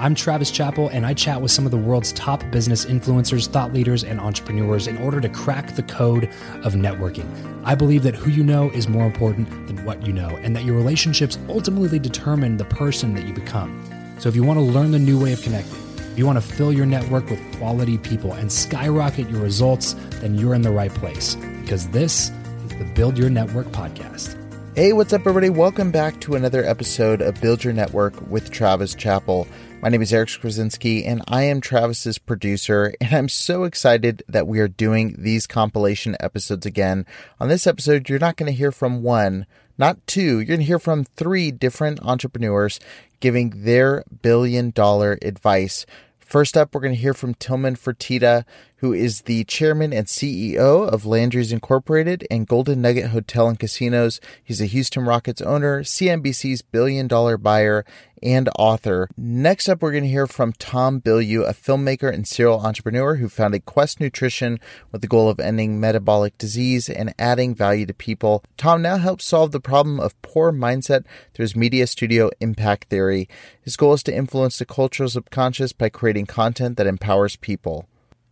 I'm Travis Chappell, and I chat with some of the world's top business influencers, thought leaders, and entrepreneurs in order to crack the code of networking. I believe that who you know is more important than what you know, and that your relationships ultimately determine the person that you become. So if you want to learn the new way of connecting, if you want to fill your network with quality people and skyrocket your results, then you're in the right place because this is the Build Your Network podcast. Hey, what's up, everybody? Welcome back to another episode of Build Your Network with Travis Chappell. My name is Eric Skwarczynski, and I am Travis's producer. And I'm so excited that we are doing these compilation episodes again. On this episode, you're not going to hear from one, not two, you're going to hear from three different entrepreneurs giving their billion dollar advice First up, we're going to hear from Tillman Fertitta, who is the chairman and CEO of Landry's Incorporated and Golden Nugget Hotel and Casinos. He's a Houston Rockets owner, CNBC's billion dollar buyer, and author. Next up, we're going to hear from Tom Bilyeu, a filmmaker and serial entrepreneur who founded Quest Nutrition with the goal of ending metabolic disease and adding value to people. Tom now helps solve the problem of poor mindset through his media studio Impact Theory. His goal is to influence the cultural subconscious by creating content that empowers people.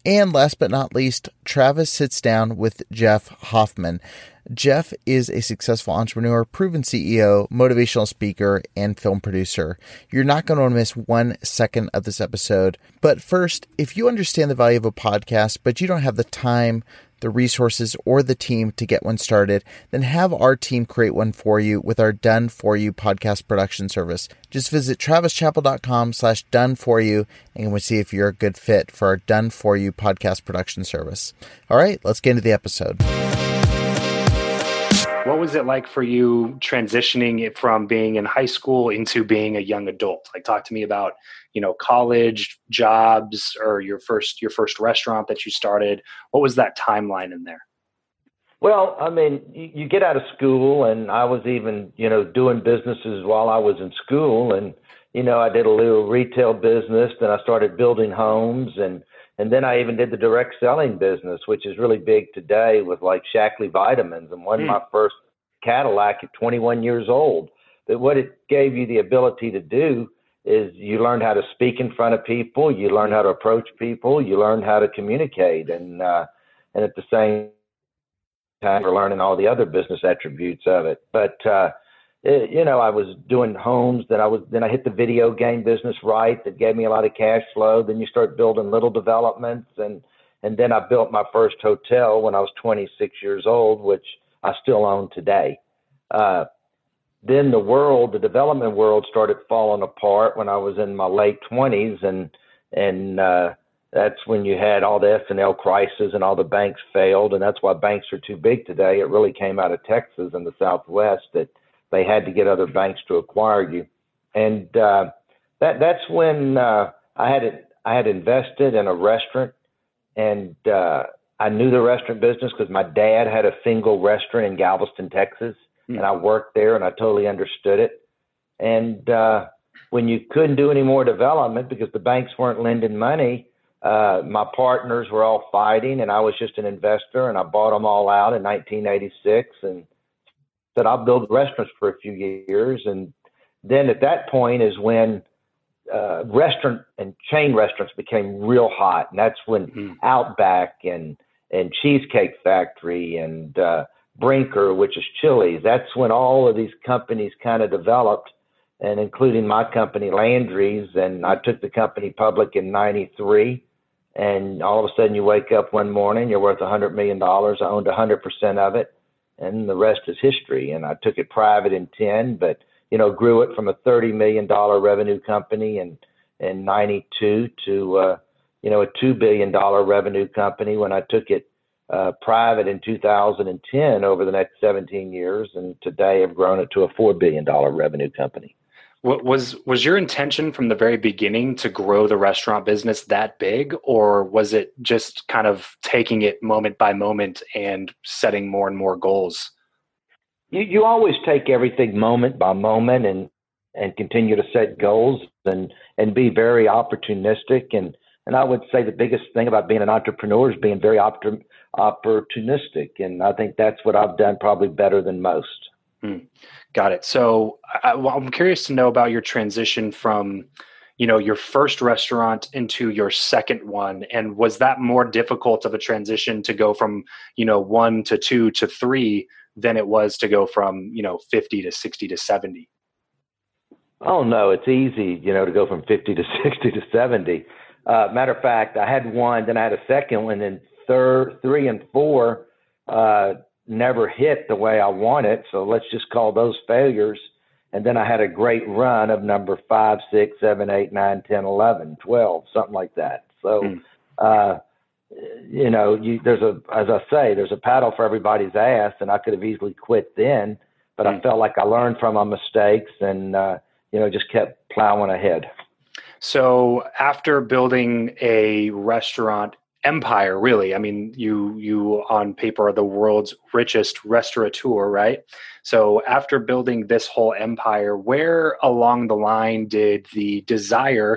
And last but not least, Travis sits down with Jeff Hoffman. Jeff is a successful entrepreneur, proven CEO, motivational speaker, and film producer. You're not going to miss one second of this episode. But first, if you understand the value of a podcast, but you don't have the time, the resources, or the team to get one started, then have our team create one for you with our Done For You podcast production service. Just visit travischappell.com slash done for you and we'll see if you're a good fit for our Done For You podcast production service. All right, let's get into the episode. What was it like for you transitioning it from being in high school into being a young adult? Like talk to me about, you know, college, jobs, or your first your first restaurant that you started. What was that timeline in there? Well, I mean, you get out of school, and I was even, you know, doing businesses while I was in school, and you know, I did a little retail business. Then I started building homes, and and then I even did the direct selling business, which is really big today with like Shaklee vitamins and won mm. my first Cadillac at 21 years old. But what it gave you the ability to do is you learned how to speak in front of people, you learn how to approach people, you learn how to communicate, and uh, and at the same time, you're learning all the other business attributes of it. But uh, it, you know, I was doing homes. Then I was then I hit the video game business right. That gave me a lot of cash flow. Then you start building little developments, and and then I built my first hotel when I was 26 years old, which I still own today. Uh, then the world, the development world, started falling apart when I was in my late 20s, and and uh, that's when you had all the S and L crisis and all the banks failed, and that's why banks are too big today. It really came out of Texas and the Southwest that they had to get other banks to acquire you, and uh, that that's when uh, I had it, I had invested in a restaurant, and uh, I knew the restaurant business because my dad had a single restaurant in Galveston, Texas, mm. and I worked there, and I totally understood it. And uh, when you couldn't do any more development because the banks weren't lending money, uh, my partners were all fighting, and I was just an investor, and I bought them all out in 1986, and said I'll build restaurants for a few years, and then at that point is when uh, restaurant and chain restaurants became real hot, and that's when mm-hmm. Outback and and Cheesecake Factory and uh, Brinker, which is Chili's, that's when all of these companies kind of developed, and including my company Landry's, and I took the company public in '93 and all of a sudden you wake up one morning, you're worth a hundred million dollars. I owned hundred percent of it, and the rest is history. And I took it private in ten, but you know grew it from a thirty million dollar revenue company in in '92 to uh, you know a two billion dollar revenue company when I took it uh, private in 2010 over the next 17 years, and today I've grown it to a four billion dollar revenue company. What was was your intention from the very beginning to grow the restaurant business that big, or was it just kind of taking it moment by moment and setting more and more goals? You you always take everything moment by moment and and continue to set goals and and be very opportunistic and and I would say the biggest thing about being an entrepreneur is being very opportunistic and I think that's what I've done probably better than most. Hmm. Got it. So I, am curious to know about your transition from, you know, your first restaurant into your second one, and was that more difficult of a transition to go from, you know, one to two to three than it was to go from, you know, 50 to 60 to 70? Oh no, it's easy, you know, to go from 50 to 60 to 70. Uh, matter of fact, I had one, then I had a second one, and third, three and four. Uh, never hit the way I wanted. So let's just call those failures. And then I had a great run of number five, six, seven, eight, nine, ten, eleven, twelve, something like that. So, mm. uh, you know, you, there's a, as I say, there's a paddle for everybody's ass, and I could have easily quit then, but mm. I hmm. felt like I learned from my mistakes and, uh, you know, just kept plowing ahead. So after building a restaurant empire really. I mean you you on paper are the world's richest restaurateur right? So after building this whole empire where along the line did the desire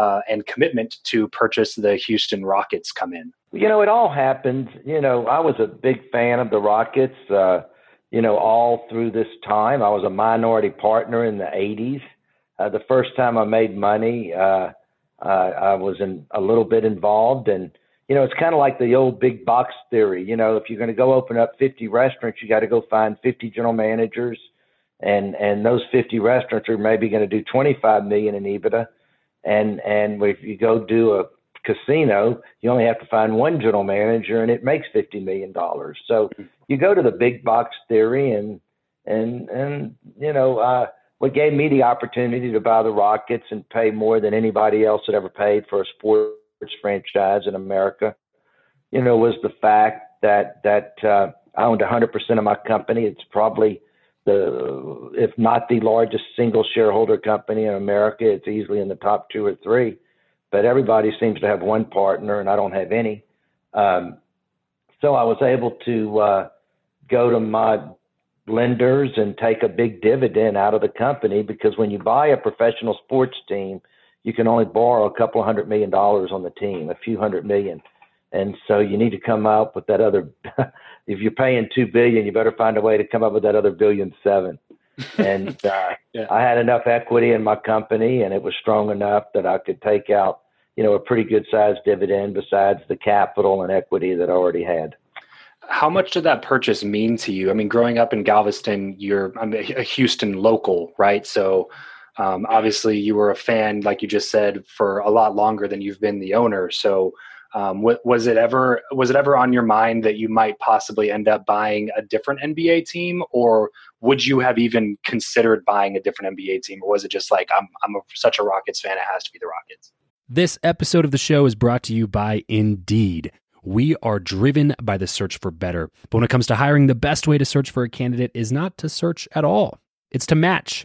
uh, and commitment to purchase the houston rockets come in? You know it all happened you know i was a big fan of the rockets uh, you know all through this time. I was a minority partner in the 80s uh, the first time i made money uh, i was in a little bit involved and you know, it's kind of like the old big box theory. You know, if you're going to go open up 50 restaurants, you got to go find 50 general managers, and and those 50 restaurants are maybe going to do 25 million in EBITDA, and and if you go do a casino, you only have to find one general manager, and it makes 50 million dollars. So you go to the big box theory, and and and you know, uh, what gave me the opportunity to buy the Rockets and pay more than anybody else had ever paid for a sport franchise in America, you know, was the fact that that uh, I owned 100% of my company. It's probably the, if not the largest single shareholder company in America. It's easily in the top two or three. But everybody seems to have one partner, and I don't have any. Um, so I was able to uh, go to my lenders and take a big dividend out of the company because when you buy a professional sports team, you can only borrow a couple of hundred million dollars on the team, a few hundred million. And so you need to come up with that other. if you're paying two billion, you better find a way to come up with that other billion seven. and uh, yeah. I had enough equity in my company, and it was strong enough that I could take out, you know, a pretty good sized dividend besides the capital and equity that I already had. How much did that purchase mean to you? I mean, growing up in Galveston, you're I'm a Houston local, right? So um, obviously, you were a fan, like you just said, for a lot longer than you've been the owner. So, um, was it ever was it ever on your mind that you might possibly end up buying a different NBA team, or would you have even considered buying a different NBA team, or was it just like I'm I'm a, such a Rockets fan, it has to be the Rockets? This episode of the show is brought to you by Indeed. We are driven by the search for better. But when it comes to hiring, the best way to search for a candidate is not to search at all, it's to match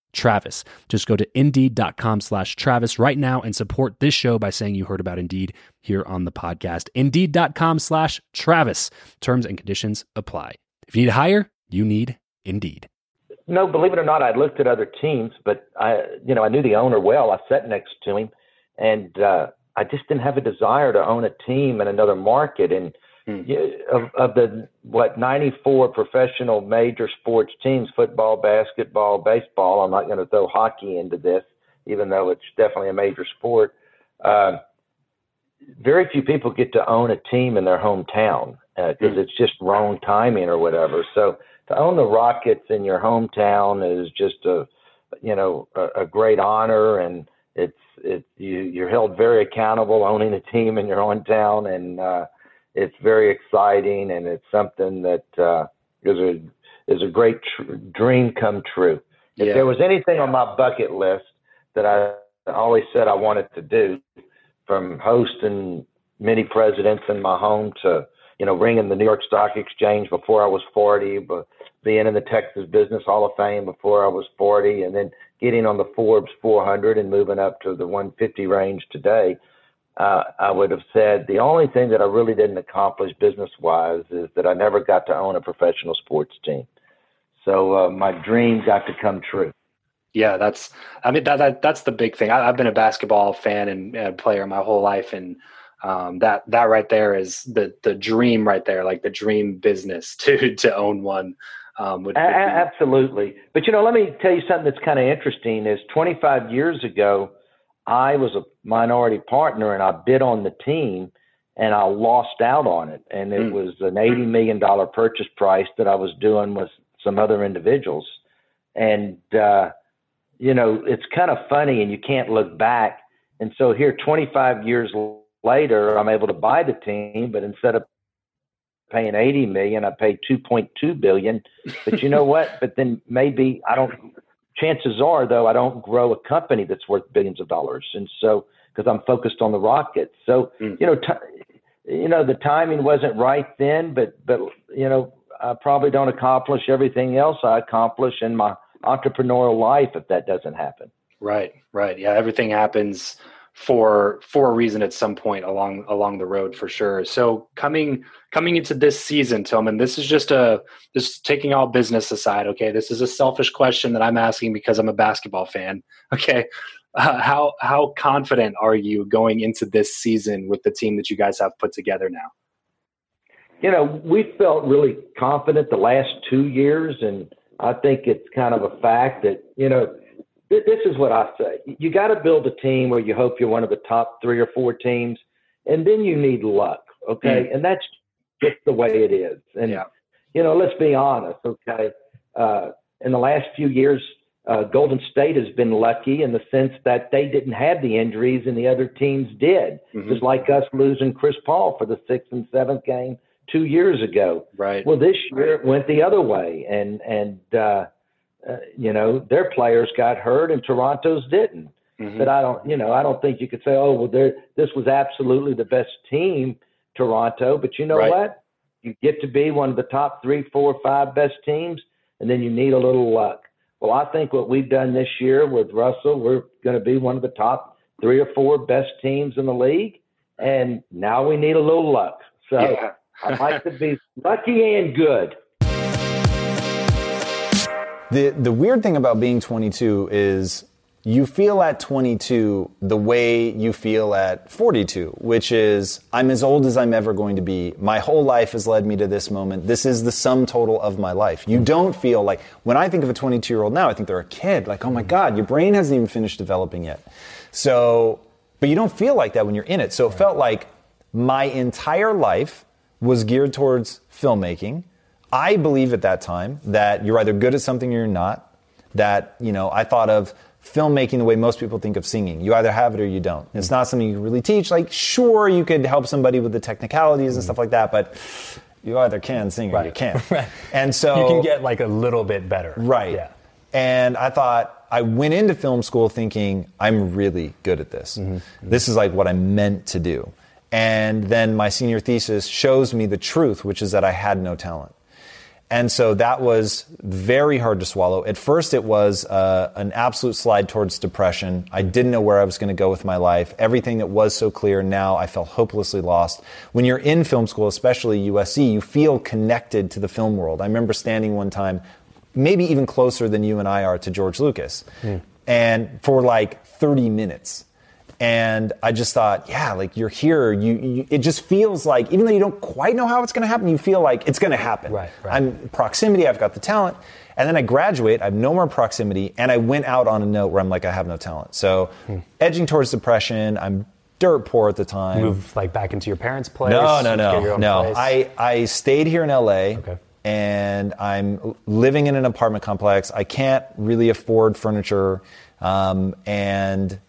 Travis. Just go to indeed.com slash Travis right now and support this show by saying you heard about Indeed here on the podcast. Indeed.com slash Travis. Terms and conditions apply. If you need to hire, you need Indeed. No, believe it or not, I looked at other teams, but I, you know, I knew the owner well. I sat next to him, and uh, I just didn't have a desire to own a team in another market. And Hmm. of, of the what 94 professional major sports teams football basketball baseball i'm not going to throw hockey into this even though it's definitely a major sport uh, very few people get to own a team in their hometown because uh, hmm. it's just wrong timing or whatever so to own the rockets in your hometown is just a you know a, a great honor and it's it you you're held very accountable owning a team in your hometown and uh it's very exciting and it's something that uh, is a is a great tr- dream come true. If yeah. there was anything on my bucket list that I always said I wanted to do, from hosting many presidents in my home to you know ringing the New York Stock Exchange before I was 40, but being in the Texas Business Hall of Fame before I was 40, and then getting on the Forbes 400 and moving up to the 150 range today uh, I would have said the only thing that I really didn't accomplish business wise is that I never got to own a professional sports team. So uh, my dream got to come true. Yeah, that's. I mean that, that that's the big thing. I, have been a basketball fan and uh, player my whole life, and um, that that right there is the the dream right there, like the dream business to to own one. Um, would, would Absolutely, but you know, let me tell you something that's kind of interesting. Is 25 years ago, I was a minority partner and I bid on the team and I lost out on it. And it mm. was an $80 million purchase price that I was doing with some other individuals. And, uh, you know, it's kind of funny and you can't look back. And so here, 25 years later, I'm able to buy the team, but instead of paying 80 million, I paid 2.2 billion. But you know what? But then maybe I don't chances are, though, I don't grow a company that's worth billions of dollars, and so because I'm focused on the rocket. So mm. you know, t- you know, the timing wasn't right then, but but you know, I probably don't accomplish everything else I accomplish in my entrepreneurial life if that doesn't happen. Right, right, yeah, everything happens for for a reason at some point along along the road for sure. So coming coming into this season, Tillman, this is just a just taking all business aside. Okay, this is a selfish question that I'm asking because I'm a basketball fan. Okay, uh, how how confident are you going into this season with the team that you guys have put together now? You know, we felt really confident the last two years, and I think it's kind of a fact that you know this is what I say. You got to build a team where you hope you're one of the top three or four teams, and then you need luck. Okay, mm. and that's just the way it is. And yeah. you know, let's be honest, okay? Uh, in the last few years, uh, Golden State has been lucky in the sense that they didn't have the injuries and the other teams did. Mm-hmm. Just like us losing Chris Paul for the sixth and seventh game two years ago. Right. Well, this year it went the other way, and and uh, uh, you know their players got hurt and Toronto's didn't. Mm-hmm. But I don't, you know, I don't think you could say, oh, well, this was absolutely the best team, Toronto. But you know right. what? You get to be one of the top three, four, five best teams, and then you need a little luck. Well, I think what we've done this year with Russell, we're going to be one of the top three or four best teams in the league, and now we need a little luck. So yeah. I like to be lucky and good. The the weird thing about being 22 is you feel at 22 the way you feel at 42, which is I'm as old as I'm ever going to be. My whole life has led me to this moment. This is the sum total of my life. You don't feel like when I think of a 22 year old now, I think they're a kid. Like, oh my God, your brain hasn't even finished developing yet. So, but you don't feel like that when you're in it. So it felt like my entire life was geared towards filmmaking. I believe at that time that you're either good at something or you're not. That, you know, I thought of filmmaking the way most people think of singing. You either have it or you don't. It's not something you can really teach. Like, sure, you could help somebody with the technicalities and stuff like that, but you either can sing or right. you can't. right. And so you can get like a little bit better. Right. Yeah. And I thought I went into film school thinking I'm really good at this. Mm-hmm. This is like what I'm meant to do. And then my senior thesis shows me the truth, which is that I had no talent. And so that was very hard to swallow. At first, it was uh, an absolute slide towards depression. I didn't know where I was going to go with my life. Everything that was so clear now, I felt hopelessly lost. When you're in film school, especially USC, you feel connected to the film world. I remember standing one time, maybe even closer than you and I are to George Lucas, mm. and for like 30 minutes and I just thought, yeah, like you're here. You, you, it just feels like, even though you don't quite know how it's going to happen, you feel like it's going to happen. Right, right. I'm proximity. I've got the talent, and then I graduate. I have no more proximity, and I went out on a note where I'm like, I have no talent. So, hmm. edging towards depression. I'm dirt poor at the time. Move like back into your parents' place. No, no, no, no. Place? I I stayed here in LA. Okay. And I'm living in an apartment complex. I can't really afford furniture. Um, and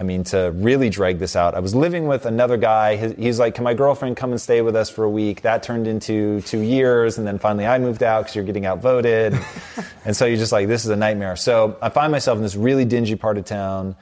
I mean, to really drag this out, I was living with another guy. He's like, Can my girlfriend come and stay with us for a week? That turned into two years. And then finally I moved out because you're getting outvoted. and so you're just like, This is a nightmare. So I find myself in this really dingy part of town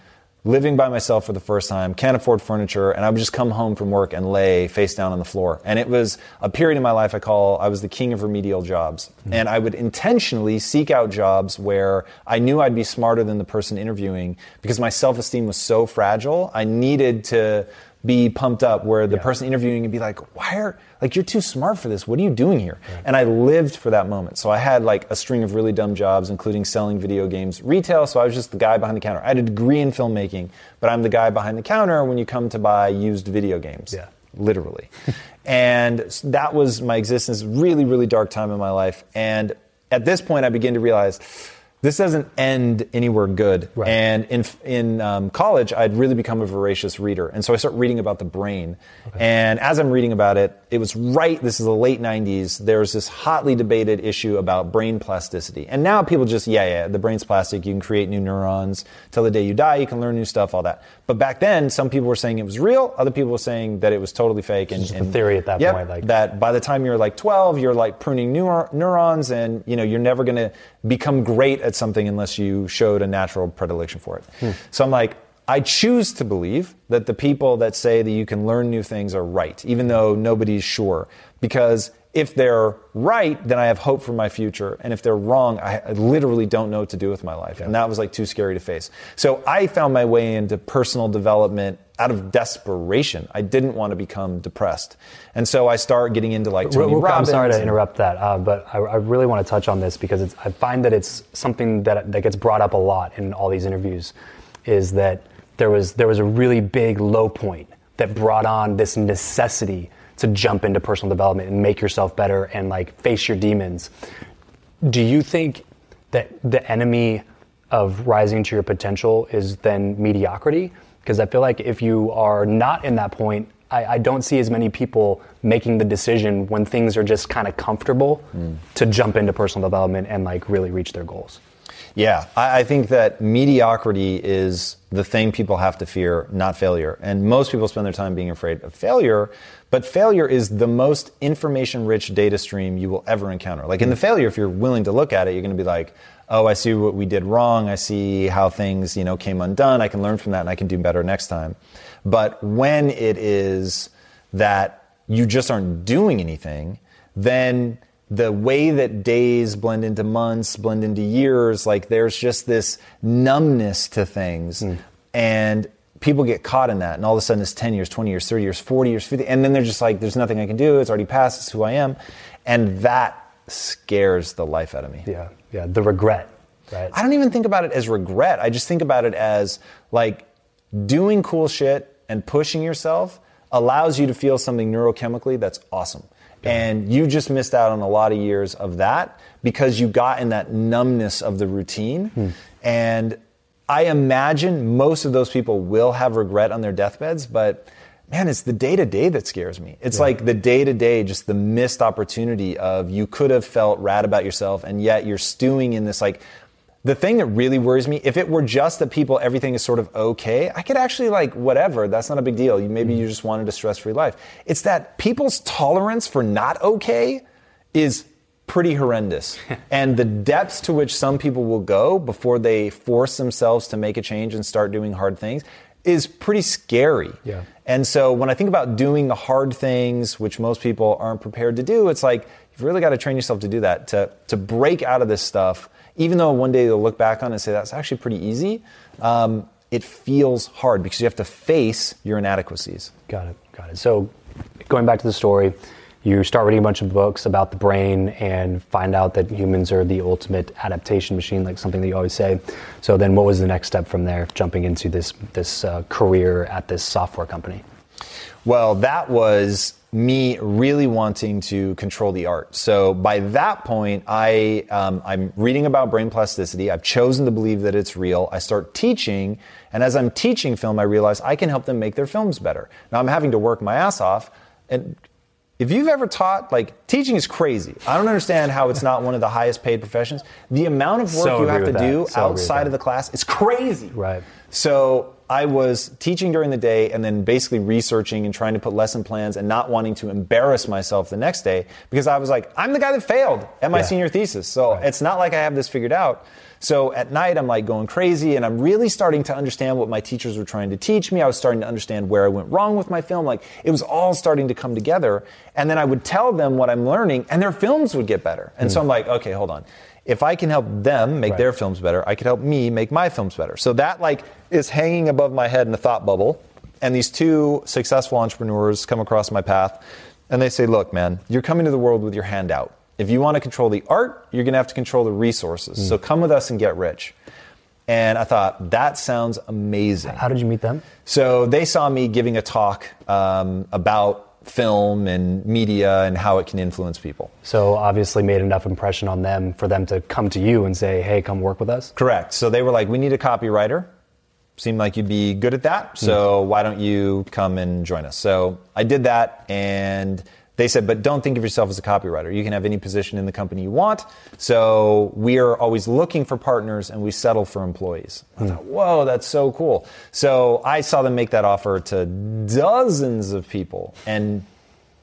living by myself for the first time, can't afford furniture, and I would just come home from work and lay face down on the floor. And it was a period in my life I call I was the king of remedial jobs. Mm-hmm. And I would intentionally seek out jobs where I knew I'd be smarter than the person interviewing because my self-esteem was so fragile. I needed to be pumped up where the yeah. person interviewing would be like, why are, like, you're too smart for this. What are you doing here? Right. And I lived for that moment. So I had like a string of really dumb jobs, including selling video games retail. So I was just the guy behind the counter. I had a degree in filmmaking, but I'm the guy behind the counter when you come to buy used video games. Yeah. Literally. and that was my existence, really, really dark time in my life. And at this point, I began to realize, this doesn't end anywhere good. Right. And in in um, college, I'd really become a voracious reader, and so I start reading about the brain. Okay. And as I'm reading about it, it was right. This is the late '90s. There's this hotly debated issue about brain plasticity, and now people just yeah yeah the brain's plastic. You can create new neurons till the day you die. You can learn new stuff, all that. But back then, some people were saying it was real. Other people were saying that it was totally fake. And, and theory at that yep, point, like that by the time you're like 12, you're like pruning neur- neurons, and you know you're never going to become great at something unless you showed a natural predilection for it. Hmm. So I'm like, I choose to believe that the people that say that you can learn new things are right, even though nobody's sure. Because if they're right, then I have hope for my future. And if they're wrong, I, I literally don't know what to do with my life. Yeah. And that was like too scary to face. So I found my way into personal development out of desperation. I didn't want to become depressed. And so I started getting into like Tony Robbins. I'm sorry to interrupt that, uh, but I, I, really want to touch on this because I find that it's something that, that gets brought up a lot in all these interviews is that there was, there was a really big low point that brought on this necessity to jump into personal development and make yourself better and like face your demons. Do you think that the enemy of rising to your potential is then mediocrity? Because I feel like if you are not in that point, I, I, don't see as many people making the decision when things are just kind of comfortable mm. to jump into personal development and like really reach their goals? Yeah, I, I, think that mediocrity is the thing people have to fear, not failure. And most people spend their time being afraid of failure, but failure is the most information rich data stream you will ever encounter. Like in the failure, if you're willing to look at it, you're going to be like, oh, I see what we did wrong. I see how things, you know, came undone. I can learn from that and I can do better next time. But when it is that you just aren't doing anything, then the way that days blend into months, blend into years, like there's just this numbness to things. Mm. And people get caught in that. And all of a sudden it's 10 years, 20 years, 30 years, 40 years, 50. And then they're just like, there's nothing I can do. It's already past. It's who I am. And that scares the life out of me. Yeah. Yeah. The regret, right? I don't even think about it as regret. I just think about it as like doing cool shit and pushing yourself allows you to feel something neurochemically that's awesome. And you just missed out on a lot of years of that because you got in that numbness of the routine. Hmm. And I imagine most of those people will have regret on their deathbeds, but man, it's the day to day that scares me. It's yeah. like the day to day, just the missed opportunity of you could have felt rad about yourself, and yet you're stewing in this like the thing that really worries me, if it were just that people, everything is sort of okay, I could actually like whatever. That's not a big deal. Maybe mm-hmm. you just wanted a stress free life. It's that people's tolerance for not okay is pretty horrendous. and the depths to which some people will go before they force themselves to make a change and start doing hard things is pretty scary. Yeah. And so when I think about doing the hard things, which most people aren't prepared to do, it's like you've really got to train yourself to do that, to, to break out of this stuff even though one day they'll look back on it and say that's actually pretty easy, um, it feels hard because you have to face your inadequacies. Got it. Got it. So, going back to the story, you start reading a bunch of books about the brain and find out that humans are the ultimate adaptation machine, like something that you always say. So then, what was the next step from there, jumping into this this uh, career at this software company? Well, that was me really wanting to control the art. So by that point, I, um, I'm reading about brain plasticity. I've chosen to believe that it's real. I start teaching, and as I'm teaching film, I realize I can help them make their films better. Now I'm having to work my ass off, and if you've ever taught, like teaching is crazy. I don't understand how it's not one of the highest paid professions. The amount of work so you have to do so outside of the class is crazy. Right. So I was teaching during the day and then basically researching and trying to put lesson plans and not wanting to embarrass myself the next day because I was like, I'm the guy that failed at my yeah. senior thesis. So right. it's not like I have this figured out. So at night, I'm like going crazy and I'm really starting to understand what my teachers were trying to teach me. I was starting to understand where I went wrong with my film. Like it was all starting to come together. And then I would tell them what I'm learning and their films would get better. And mm. so I'm like, okay, hold on if I can help them make right. their films better, I can help me make my films better. So that like is hanging above my head in a thought bubble. And these two successful entrepreneurs come across my path and they say, look, man, you're coming to the world with your hand out. If you want to control the art, you're going to have to control the resources. Mm. So come with us and get rich. And I thought, that sounds amazing. How did you meet them? So they saw me giving a talk um, about film and media and how it can influence people. So obviously made enough impression on them for them to come to you and say, "Hey, come work with us." Correct. So they were like, "We need a copywriter." Seemed like you'd be good at that. So mm. why don't you come and join us? So I did that and they said, but don't think of yourself as a copywriter. You can have any position in the company you want. So we are always looking for partners and we settle for employees. I thought, whoa, that's so cool. So I saw them make that offer to dozens of people and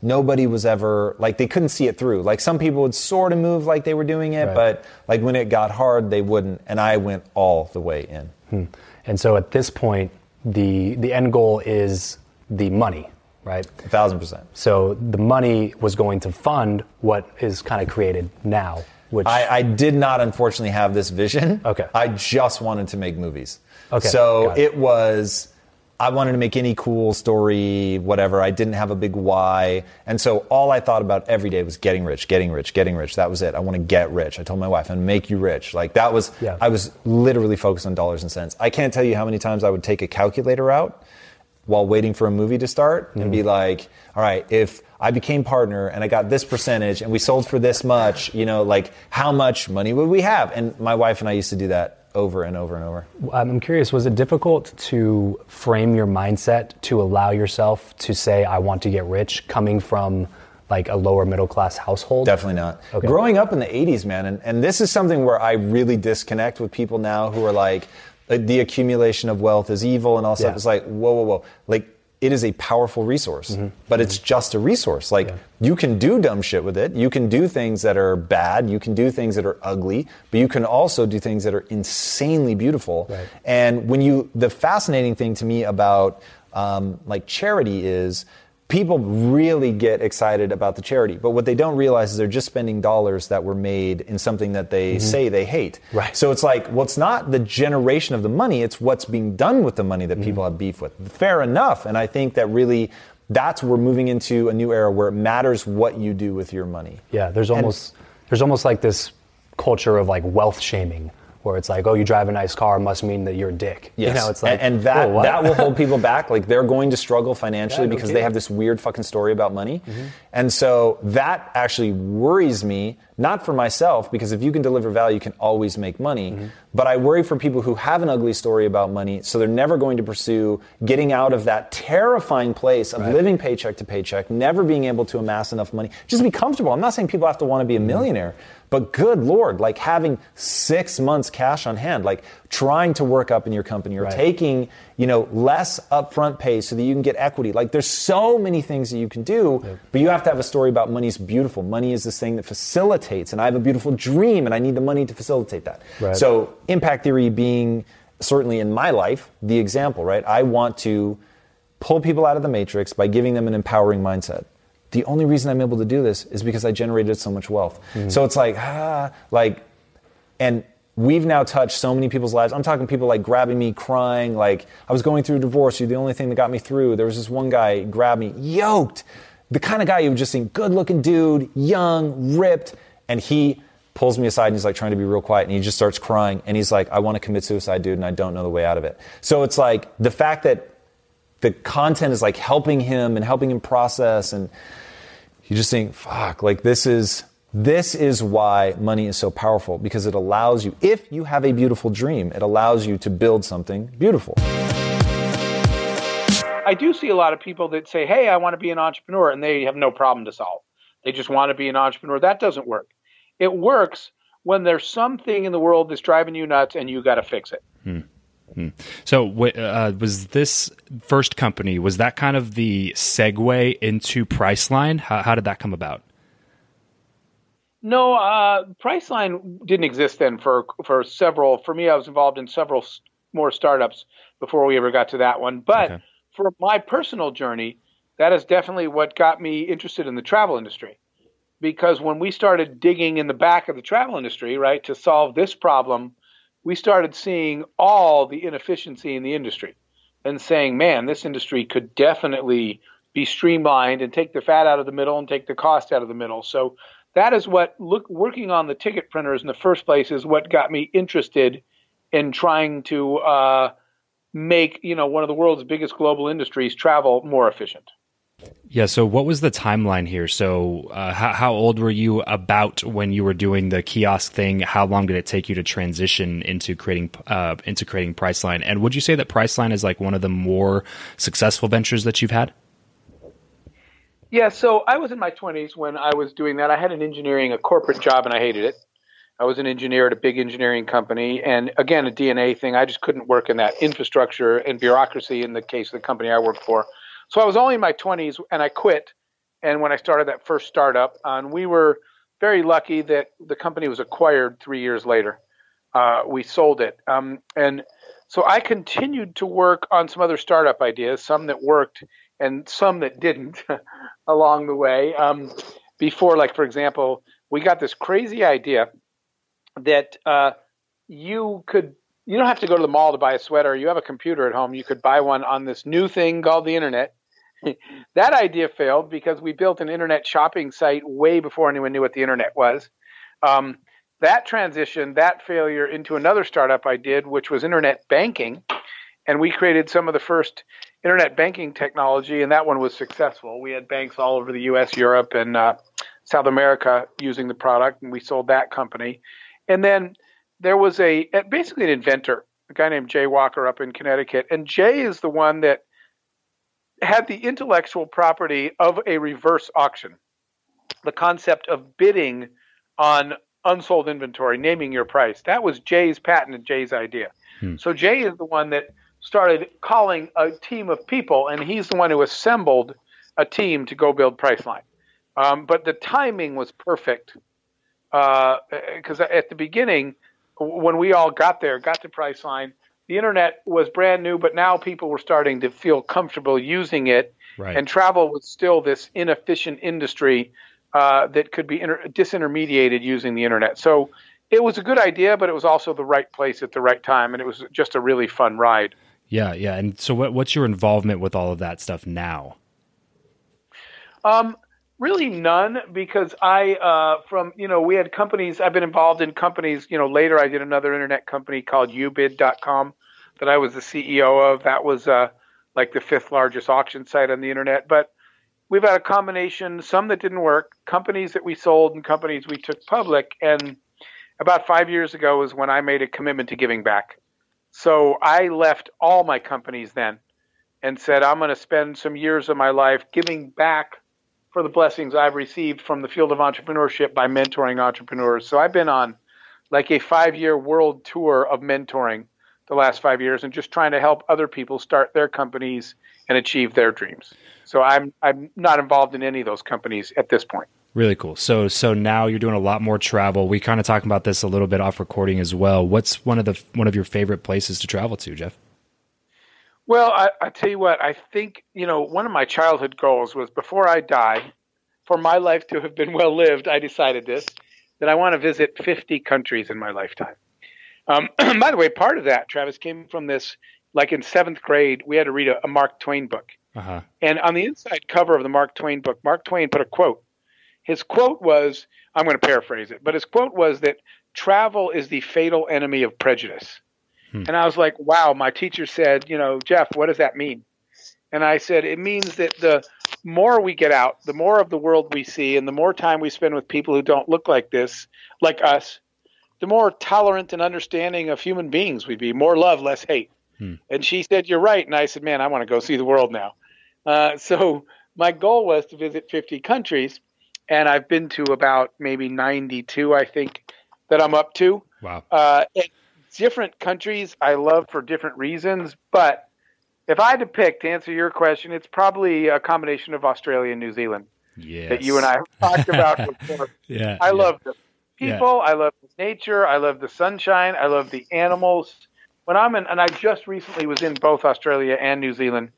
nobody was ever like they couldn't see it through like some people would sort of move like they were doing it right. but like when it got hard they wouldn't and i went all the way in hmm. and so at this point the the end goal is the money right? A thousand percent. So the money was going to fund what is kind of created now. Which I, I did not, unfortunately, have this vision. Okay. I just wanted to make movies. Okay. So it. it was. I wanted to make any cool story, whatever. I didn't have a big why. And so all I thought about every day was getting rich, getting rich, getting rich. That was it. I want to get rich. I told my wife, I'm to make you rich. Like that was, yeah. I was literally focused on dollars and cents. I can't tell you how many times I would take a calculator out while waiting for a movie to start and be mm-hmm. like, all right, if I became partner and I got this percentage and we sold for this much, you know, like how much money would we have? And my wife and I used to do that over and over and over. I'm curious, was it difficult to frame your mindset to allow yourself to say, I want to get rich coming from like a lower middle class household? Definitely not. Okay. Growing up in the 80s, man, and, and this is something where I really disconnect with people now who are like, the accumulation of wealth is evil and all stuff. Yeah. It's like, whoa, whoa, whoa. Like, it is a powerful resource, mm-hmm. but it's mm-hmm. just a resource. Like yeah. you can do dumb shit with it. You can do things that are bad. You can do things that are ugly, but you can also do things that are insanely beautiful. Right. And when you, the fascinating thing to me about um, like charity is people really get excited about the charity, but what they don't realize is they're just spending dollars that were made in something that they mm-hmm. say they hate. Right. So it's like, well, it's not the generation of the money, it's what's being done with the money that mm-hmm. people have beef with. Fair enough. And I think that really that's we're moving into a new era where it matters what you do with your money. Yeah, there's almost and, there's almost like this culture of like wealth shaming where it's like, oh, you drive a nice car must mean that you're a dick. Yes. You know, it's like, and, and that oh, that will hold people back. Like they're going to struggle financially yeah, no because kidding. they have this weird fucking story about money, mm-hmm. and so that actually worries me. Not for myself because if you can deliver value, you can always make money. Mm-hmm. But I worry for people who have an ugly story about money, so they're never going to pursue getting out of that terrifying place of right. living paycheck to paycheck, never being able to amass enough money, just be comfortable. I'm not saying people have to want to be a mm-hmm. millionaire. Mm-hmm but good Lord, like having six months cash on hand, like trying to work up in your company or right. taking, you know, less upfront pay so that you can get equity. Like there's so many things that you can do, yep. but you have to have a story about money's beautiful. Money is this thing that facilitates, and I have a beautiful dream and I need the money to facilitate that. Right. So impact theory being certainly in my life, the example, right? I want to pull people out of the matrix by giving them an empowering mindset the only reason I'm able to do this is because I generated so much wealth. Mm. So it's like, ah, like, and we've now touched so many people's lives. I'm talking people like grabbing me, crying, like, I was going through a divorce, you're the only thing that got me through. There was this one guy grabbed me, yoked, the kind of guy you would just think, good looking dude, young, ripped, and he pulls me aside and he's like trying to be real quiet and he just starts crying and he's like, I want to commit suicide, dude, and I don't know the way out of it. So it's like the fact that the content is like helping him and helping him process and you just think, fuck, like this is this is why money is so powerful because it allows you, if you have a beautiful dream, it allows you to build something beautiful. I do see a lot of people that say, hey, I want to be an entrepreneur, and they have no problem to solve. They just want to be an entrepreneur. That doesn't work. It works when there's something in the world that's driving you nuts and you got to fix it. Hmm. Hmm. So, uh, was this first company was that kind of the segue into Priceline? How, how did that come about? No, uh, Priceline didn't exist then for for several. For me, I was involved in several more startups before we ever got to that one. But okay. for my personal journey, that is definitely what got me interested in the travel industry. Because when we started digging in the back of the travel industry, right, to solve this problem we started seeing all the inefficiency in the industry and saying, man, this industry could definitely be streamlined and take the fat out of the middle and take the cost out of the middle. So that is what look, working on the ticket printers in the first place is what got me interested in trying to uh, make you know one of the world's biggest global industries travel more efficient. Yeah. So, what was the timeline here? So, uh, how, how, old were you about when you were doing the kiosk thing? How long did it take you to transition into creating uh, into creating Priceline? And would you say that Priceline is like one of the more successful ventures that you've had? Yeah. So, I was in my twenties when I was doing that. I had an engineering, a corporate job, and I hated it. I was an engineer at a big engineering company, and again, a DNA thing. I just couldn't work in that infrastructure and bureaucracy. In the case of the company I worked for so I was only in my 20s and I quit. And when I started that first startup, and we were very lucky that the company was acquired three years later. Uh, we sold it. Um, and so I continued to work on some other startup ideas, some that worked and some that didn't along the way. Um, before, like, for example, we got this crazy idea that uh, you could you don't have to go to the mall to buy a sweater. You have a computer at home. You could buy one on this new thing called the internet. that idea failed because we built an internet shopping site way before anyone knew what the internet was. Um, that transition, that failure into another startup I did, which was internet banking. And we created some of the first internet banking technology, and that one was successful. We had banks all over the US, Europe, and uh, South America using the product, and we sold that company. And then there was a basically an inventor, a guy named Jay Walker up in Connecticut, and Jay is the one that had the intellectual property of a reverse auction, the concept of bidding on unsold inventory, naming your price. That was Jay's patent and Jay's idea. Hmm. So Jay is the one that started calling a team of people, and he's the one who assembled a team to go build Priceline. Um, but the timing was perfect because uh, at the beginning, when we all got there, got to Priceline, the internet was brand new, but now people were starting to feel comfortable using it. Right. And travel was still this inefficient industry uh, that could be inter- disintermediated using the internet. So it was a good idea, but it was also the right place at the right time, and it was just a really fun ride. Yeah, yeah. And so, what, what's your involvement with all of that stuff now? Um, really none, because I, uh, from you know, we had companies. I've been involved in companies. You know, later I did another internet company called Ubid.com that I was the CEO of. That was uh, like the fifth largest auction site on the internet. But we've had a combination, some that didn't work, companies that we sold and companies we took public. And about five years ago was when I made a commitment to giving back. So I left all my companies then and said, I'm going to spend some years of my life giving back for the blessings I've received from the field of entrepreneurship by mentoring entrepreneurs. So I've been on like a five year world tour of mentoring the last five years and just trying to help other people start their companies and achieve their dreams. So I'm I'm not involved in any of those companies at this point. Really cool. So so now you're doing a lot more travel. We kind of talking about this a little bit off recording as well. What's one of the one of your favorite places to travel to, Jeff? Well, I, I tell you what, I think, you know, one of my childhood goals was before I die, for my life to have been well lived, I decided this, that I want to visit 50 countries in my lifetime. Um, by the way, part of that, Travis, came from this, like in seventh grade, we had to read a, a Mark Twain book. Uh-huh. And on the inside cover of the Mark Twain book, Mark Twain put a quote. His quote was, I'm going to paraphrase it, but his quote was that travel is the fatal enemy of prejudice. Hmm. And I was like, wow, my teacher said, you know, Jeff, what does that mean? And I said, it means that the more we get out, the more of the world we see, and the more time we spend with people who don't look like this, like us, the more tolerant and understanding of human beings we'd be. More love, less hate. Hmm. And she said, You're right. And I said, Man, I want to go see the world now. Uh, so my goal was to visit 50 countries, and I've been to about maybe 92, I think, that I'm up to. Wow. Uh, different countries I love for different reasons, but if I had to pick to answer your question, it's probably a combination of Australia and New Zealand yes. that you and I have talked about before. yeah, I yeah. love the people, yeah. I love the nature, I love the sunshine, I love the animals. When I'm in, and I just recently was in both Australia and New Zealand,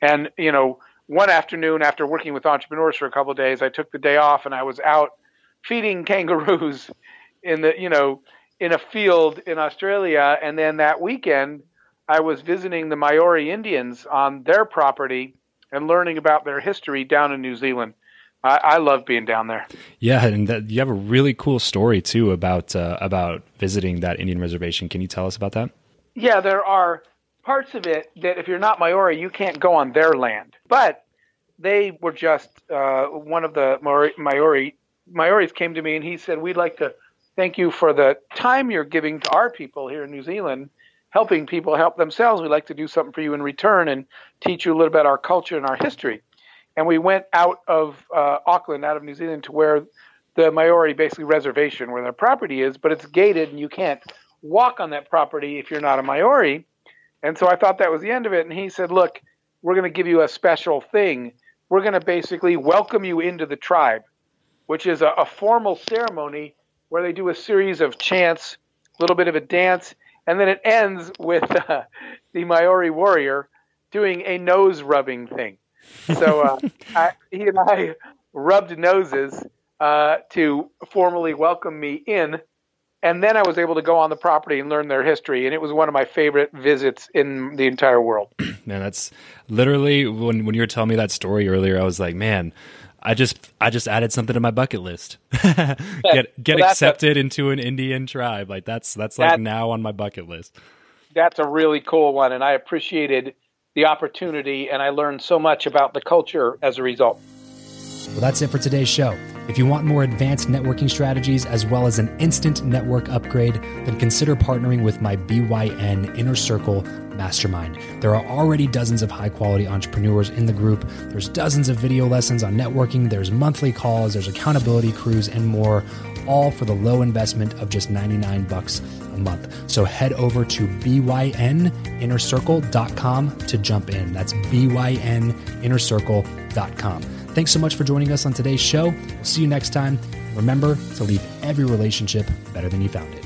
and you know, one afternoon after working with entrepreneurs for a couple of days, I took the day off and I was out feeding kangaroos in the you know in a field in Australia, and then that weekend I was visiting the Maori Indians on their property and learning about their history down in New Zealand. I, I love being down there. Yeah, and that, you have a really cool story too about uh, about visiting that Indian reservation. Can you tell us about that? Yeah, there are parts of it that if you're not Maori, you can't go on their land. But they were just uh, one of the Maori, Maori Maoris came to me and he said, "We'd like to thank you for the time you're giving to our people here in New Zealand, helping people help themselves. We'd like to do something for you in return and teach you a little bit about our culture and our history. And we went out of uh, Auckland, out of New Zealand, to where the Maori basically reservation, where their property is, but it's gated and you can't walk on that property if you're not a Maori. And so I thought that was the end of it. And he said, Look, we're going to give you a special thing. We're going to basically welcome you into the tribe, which is a, a formal ceremony where they do a series of chants, a little bit of a dance, and then it ends with uh, the Maori warrior doing a nose rubbing thing. So uh, I, he and I rubbed noses uh, to formally welcome me in. And then I was able to go on the property and learn their history, and it was one of my favorite visits in the entire world. Man, that's literally when when you were telling me that story earlier. I was like, man, I just I just added something to my bucket list. get get well, accepted a, into an Indian tribe. Like that's that's like that, now on my bucket list. That's a really cool one, and I appreciated the opportunity, and I learned so much about the culture as a result. Well, that's it for today's show. If you want more advanced networking strategies as well as an instant network upgrade, then consider partnering with my BYN Inner Circle Mastermind. There are already dozens of high quality entrepreneurs in the group. There's dozens of video lessons on networking, there's monthly calls, there's accountability crews, and more, all for the low investment of just 99 bucks a month. So head over to byninnercircle.com to jump in. That's byninnercircle.com. Thanks so much for joining us on today's show. We'll see you next time. Remember to leave every relationship better than you found it.